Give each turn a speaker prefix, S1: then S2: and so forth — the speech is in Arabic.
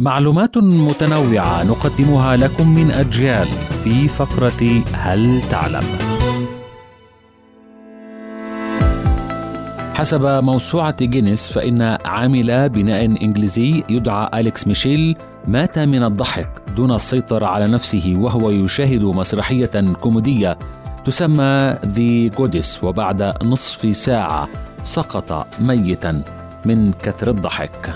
S1: معلومات متنوعة نقدمها لكم من أجيال في فقرة هل تعلم؟ حسب موسوعة جينيس فإن عامل بناء إنجليزي يدعى أليكس ميشيل مات من الضحك دون السيطرة على نفسه وهو يشاهد مسرحية كوميدية تسمى The Goodies وبعد نصف ساعة سقط ميتا من كثر الضحك.